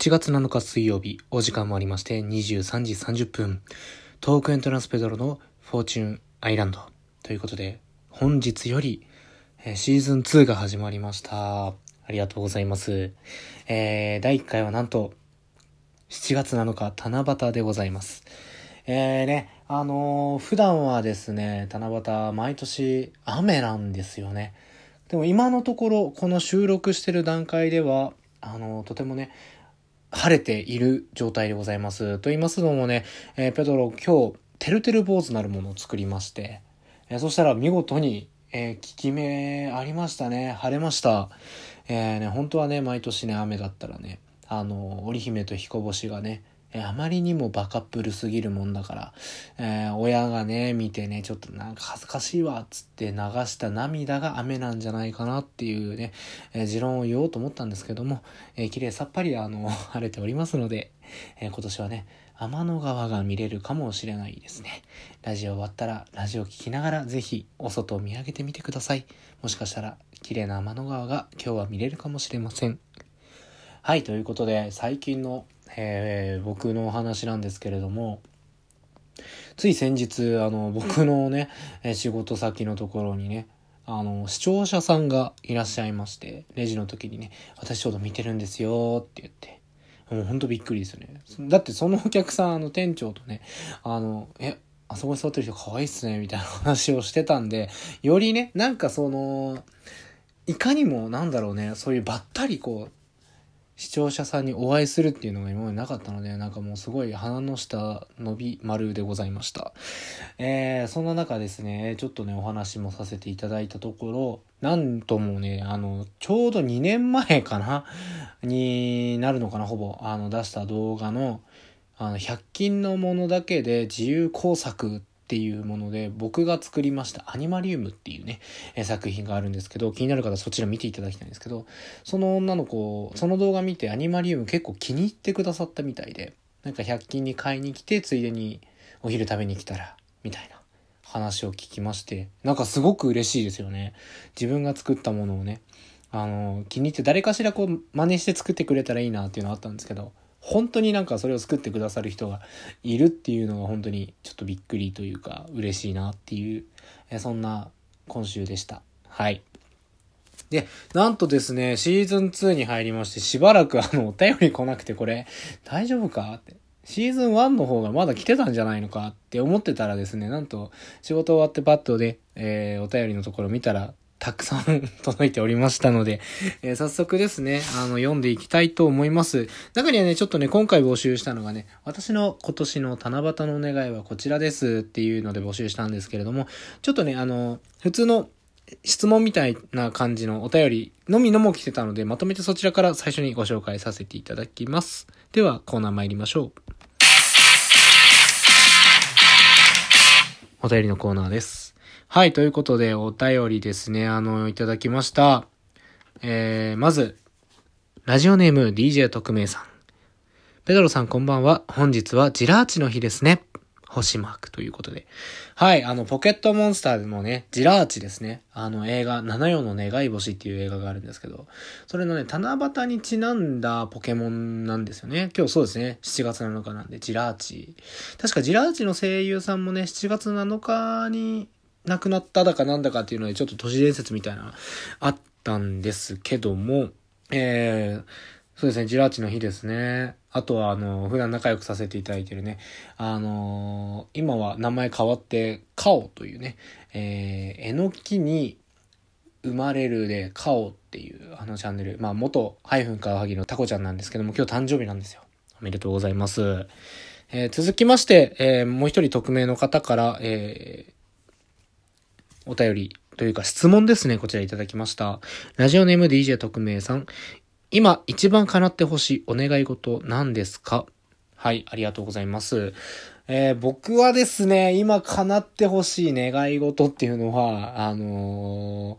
7月7日水曜日、お時間もありまして23時30分、トークエントランスペドロのフォーチュンアイランドということで、本日より、えーシーズン2が始まりました。ありがとうございます。えー、第1回はなんと、7月7日、七夕でございます。えーね、あのー普段はですね、七夕、毎年雨なんですよね。でも今のところ、この収録してる段階では、あのーとてもね、晴れている状態でございます。と言いますのもね、えーペドロ今日、てるてる坊主なるものを作りまして、えーそしたら見事に、えー効き目ありましたね。晴れました。えーね、本当はね、毎年ね、雨だったらね、あの、織姫と彦星がね、えあまりにもバカップルすぎるもんだから、えー親がね、見てね、ちょっとなんか恥ずかしいわ、つって流した涙が雨なんじゃないかなっていうね、えー持論を言おうと思ったんですけども、えー綺麗さっぱりあの、晴れておりますので、えー今年はね、天の川が見れるかもしれないですね。ラジオ終わったら、ラジオ聞きながら、ぜひ、お外を見上げてみてください。もしかしたら、綺麗な天の川が今日は見れるかもしれません。はい、ということで、最近の、えー僕のお話なんですけれども、つい先日、あの、僕のね、えー仕事先のところにね、あの、視聴者さんがいらっしゃいまして、レジの時にね、私ちょうど見てるんですよって言って、もうほんとびっくりですよね。だってそのお客さん、あの、店長とね、あの、え、あそこに座ってる人可愛いっすね、みたいな話をしてたんで、よりね、なんかその、いかにもなんだろうね、そういうばったりこう、視聴者さんにお会いするっていうのが今までなかったので、なんかもうすごい鼻の下伸び丸でございました。えー、そんな中ですね、ちょっとね、お話もさせていただいたところ、なんともね、あの、ちょうど2年前かなになるのかな、ほぼ、あの、出した動画の、あの、100均のものだけで自由工作っていうもので、僕が作りましたアニマリウムっていうね、え作品があるんですけど、気になる方そちら見ていただきたいんですけど、その女の子、その動画見てアニマリウム結構気に入ってくださったみたいで、なんか100均に買いに来て、ついでにお昼食べに来たら、みたいな話を聞きまして、なんかすごく嬉しいですよね。自分が作ったものをね、あの、気に入って誰かしらこう真似して作ってくれたらいいなっていうのはあったんですけど、本当になんかそれを作ってくださる人がいるっていうのが本当にちょっとびっくりというか嬉しいなっていう、えそんな今週でした。はい。で、なんとですね、シーズン2に入りまして、しばらくあの、お便り来なくて、これ、大丈夫かって。シーズン1の方がまだ来てたんじゃないのかって思ってたらですね、なんと、仕事終わってパッとで、えー、お便りのところ見たら、たくさん 届いておりましたので、えー早速ですね、あの、読んでいきたいと思います。中にはね、ちょっとね、今回募集したのがね、私の今年の七夕のお願いはこちらですっていうので募集したんですけれども、ちょっとね、あの、普通の質問みたいな感じのお便りのみのも来てたので、まとめてそちらから最初にご紹介させていただきます。では、コーナー参りましょう。お便りのコーナーです。はい、ということで、お便りですね、あの、いただきました。えー、まず、ラジオネーム DJ 特命さん。ペドロさんこんばんは。本日はジラーチの日ですね。星マークということで。はい、あの、ポケットモンスターでもね、ジラーチですね。あの映画、七夜の願い星っていう映画があるんですけど、それのね、七夕にちなんだポケモンなんですよね。今日そうですね、7月7日なんで、ジラーチ。確かジラーチの声優さんもね、7月7日に亡くなっただかなんだかっていうので、ちょっと都市伝説みたいな、あったんですけども、えー、そうですね、ジラーチの日ですね。あとは、あの、普段仲良くさせていただいてるね、あのー今は名前変わって、カオというね、えー、えのきに生まれるで、カオっていうあのチャンネル、まあ、元ハイフンカワハギのタコちゃんなんですけども、今日誕生日なんですよ。おめでとうございます。えー続きまして、えーもう一人匿名の方から、えーお便りというか質問ですね、こちらいただきました。ラジオネーム DJ 特命さん。今一番叶ってほしいお願い事何ですか？はい、ありがとうございます。えー僕はですね、今叶ってほしい願い事っていうのは、あの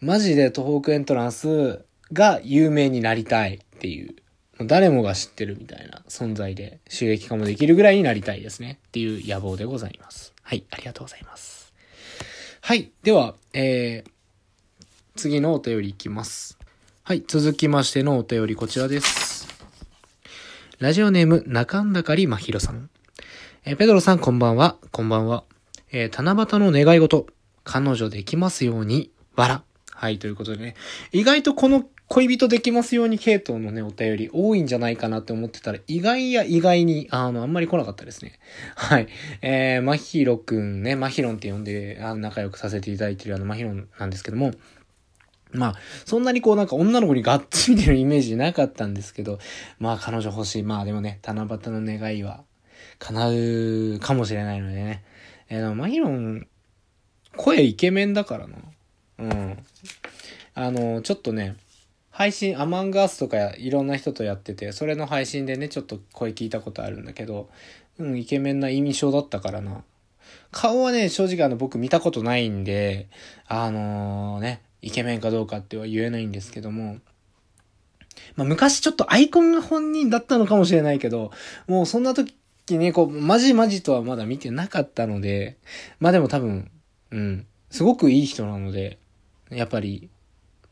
ーマジで東北エントランスが有名になりたいっていう、誰もが知ってるみたいな存在で収益化もできるぐらいになりたいですねっていう野望でございます。はい、ありがとうございます。はい。では、えー、次のお便りいきます。はい。続きましてのお便りこちらです。ラジオネーム、中んだかりまひろさん。えーペドロさん、こんばんは。こんばんは。えー七夕の願い事。彼女できますように、わら。はい、ということでね。意外とこの恋人できますように系統のね、お便り多いんじゃないかなって思ってたら、意外や意外に、あの、あんまり来なかったですね。はい。えー、まひろくんね、まひろんって呼んで、あの仲良くさせていただいてるあの、まひろんなんですけども、まあ、そんなにこうなんか女の子にがっつりてるイメージなかったんですけど、まあ彼女欲しい。まあでもね、七夕の願いは叶うかもしれないのでね。えー、でもマヒロン、声イケメンだからな。うん。あの、ちょっとね、配信、アマンガースとかいろんな人とやってて、それの配信でね、ちょっと声聞いたことあるんだけど、うん、イケメンな印象だったからな。顔はね、正直あの僕見たことないんで、あのーね、イケメンかどうかっては言えないんですけども、まあ昔ちょっとアイコンが本人だったのかもしれないけど、もうそんな時ね、こう、まじまじとはまだ見てなかったので、まあでも多分、うん、すごくいい人なので、やっぱり、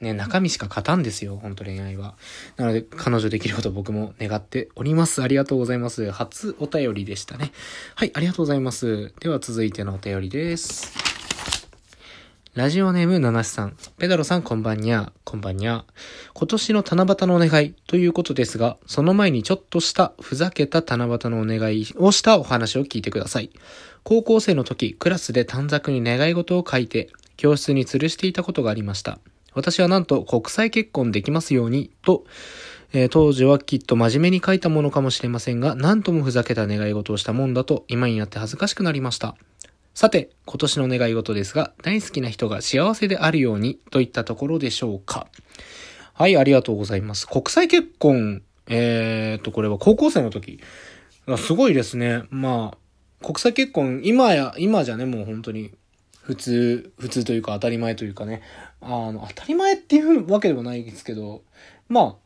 ね、中身しか勝たんですよ、本当恋愛は。なので、彼女できること僕も願っております。ありがとうございます。初お便りでしたね。はい、ありがとうございます。では続いてのお便りです。ラジオネームナナシさん。ペダロさんこんばんにゃ。こんばんにゃ。今年の七夕のお願いということですが、その前にちょっとしたふざけた七夕のお願いをしたお話を聞いてください。高校生の時、クラスで短冊に願い事を書いて、教室に吊るしていたことがありました。私はなんと国際結婚できますように、と、えー当時はきっと真面目に書いたものかもしれませんが、なんともふざけた願い事をしたもんだと、今になって恥ずかしくなりました。さて、今年の願い事ですが、大好きな人が幸せであるように、といったところでしょうか。はい、ありがとうございます。国際結婚、えーと、これは高校生の時。すごいですね。まあ、国際結婚、今や、今じゃね、もう本当に、普通、普通というか当たり前というかね、あの、当たり前っていうわけでもないですけど、ま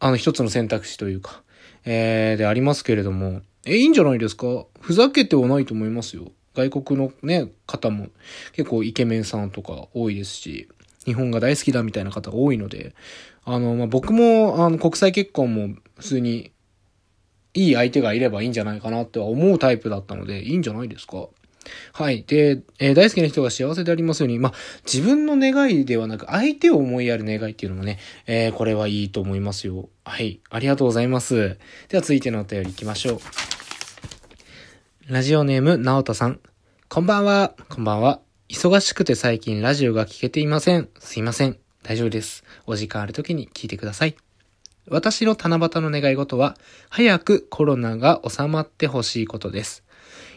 あ、あの、一つの選択肢というか、えー、でありますけれども、え、いいんじゃないですか？ふざけてはないと思いますよ。外国のね、方も結構イケメンさんとか多いですし、日本が大好きだみたいな方が多いので、あの、まあ、僕も、あの、国際結婚も普通にいい相手がいればいいんじゃないかなっては思うタイプだったので、いいんじゃないですか？はい。で、えー大好きな人が幸せでありますように、まあ、自分の願いではなく、相手を思いやる願いっていうのもね、えーこれはいいと思いますよ。はい。ありがとうございます。では、続いてのお便り行きましょう。ラジオネーム、なおたさん。こんばんは。こんばんは。忙しくて最近ラジオが聞けていません。すいません。大丈夫です。お時間ある時に聞いてください。私の七夕の願い事は、早くコロナが収まってほしいことです。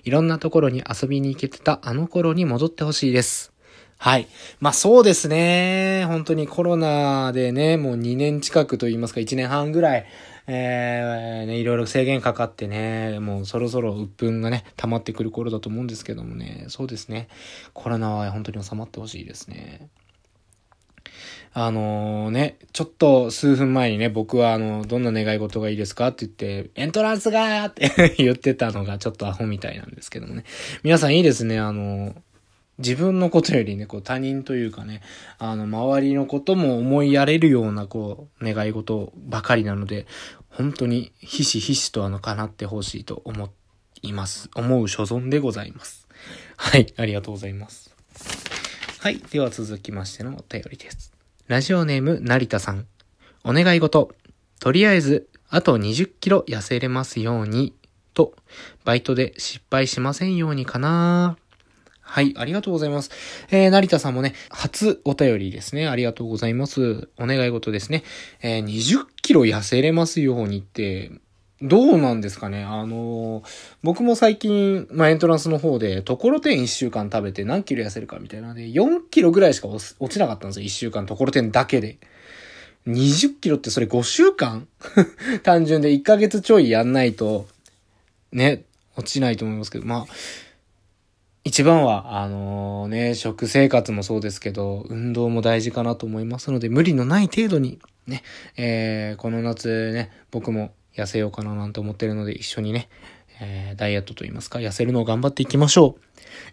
いろんなところに遊びに行けてたあの頃に戻ってほしいです。はい。まあそうですね。本当にコロナでね、もう2年近くと言いますか、1年半ぐらい、えー、ね、いろいろ制限かかってね、もうそろそろ鬱憤がね、溜まってくる頃だと思うんですけどもね、そうですね。コロナは本当に収まってほしいですね。あのね、ちょっと数分前にね、僕はあの、どんな願い事がいいですかって言って、エントランスがーって 言ってたのがちょっとアホみたいなんですけどもね。皆さんいいですね、あの、自分のことよりね、こう他人というかね、あの、周りのことも思いやれるような、こう、願い事ばかりなので、本当にひしひしとあの、叶ってほしいと思います。思う所存でございます。はい、ありがとうございます。はい。では続きましてのお便りです。ラジオネーム、成田さん。お願い事。とりあえず、あと20キロ痩せれますように、と、バイトで失敗しませんようにかなはい、ありがとうございます。えー、成田さんもね、初お便りですね。ありがとうございます。お願い事ですね。えー、20キロ痩せれますようにって、どうなんですかね？あのー僕も最近、まあ、エントランスの方で、ところてん1週間食べて何キロ痩せるかみたいなので、4キロぐらいしか落ちなかったんですよ。1週間、ところてんだけで。20キロってそれ5週間？単純で1ヶ月ちょいやんないと、ね、落ちないと思いますけど、まあ、一番は、あのね、食生活もそうですけど、運動も大事かなと思いますので、無理のない程度に、ね、えー、この夏ね、僕も痩せようかななんて思ってるので、一緒にね、えー、ダイエットと言いますか、痩せるのを頑張っていきましょう。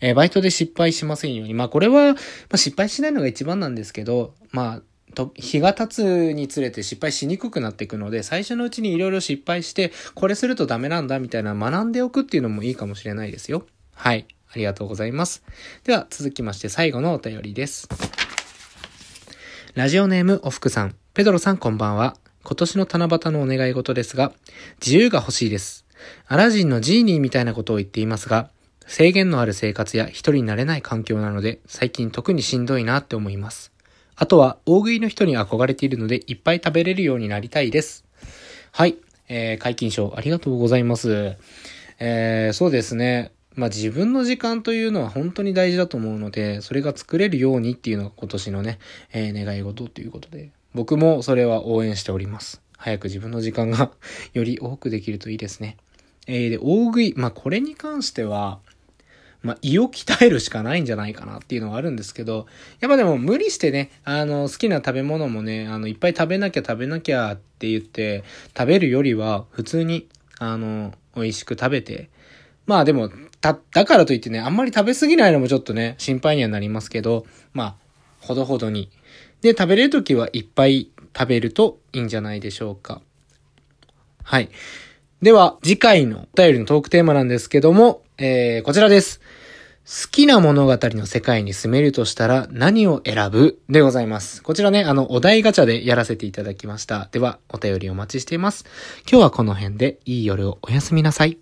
えー、バイトで失敗しませんように。まあ、これは、まあ、失敗しないのが一番なんですけど、まあ、と、日が経つにつれて失敗しにくくなっていくので、最初のうちにいろいろ失敗して、これするとダメなんだみたいな学んでおくっていうのもいいかもしれないですよ。はい。ありがとうございます。では、続きまして最後のお便りです。ラジオネームおふくさん。ペドロさんこんばんは。今年の七夕のお願い事ですが、自由が欲しいです。アラジンのジーニーみたいなことを言っていますが、制限のある生活や一人になれない環境なので、最近特にしんどいなって思います。あとは、大食いの人に憧れているので、いっぱい食べれるようになりたいです。はい。えー、解禁賞ありがとうございます。えー、そうですね。まあ自分の時間というのは本当に大事だと思うので、それが作れるようにっていうのが今年のね、えー、願い事ということで、僕もそれは応援しております。早く自分の時間が より多くできるといいですね。えー、で、大食い、まあこれに関しては、まあ、胃を鍛えるしかないんじゃないかなっていうのがあるんですけど、やっぱでも無理してね、あの、好きな食べ物もね、あの、いっぱい食べなきゃ食べなきゃって言って、食べるよりは、普通に、あの、美味しく食べて、まあでも、た、だからといってね、あんまり食べ過ぎないのもちょっとね、心配にはなりますけど、まあ、ほどほどに。で、食べれるときはいっぱい食べるといいんじゃないでしょうか。はい。では、次回のお便りのトークテーマなんですけども、えー、こちらです。好きな物語の世界に住めるとしたら何を選ぶ？でございます。こちらね、あの、お題ガチャでやらせていただきました。では、お便りお待ちしています。今日はこの辺で、いい夜をおやすみなさい。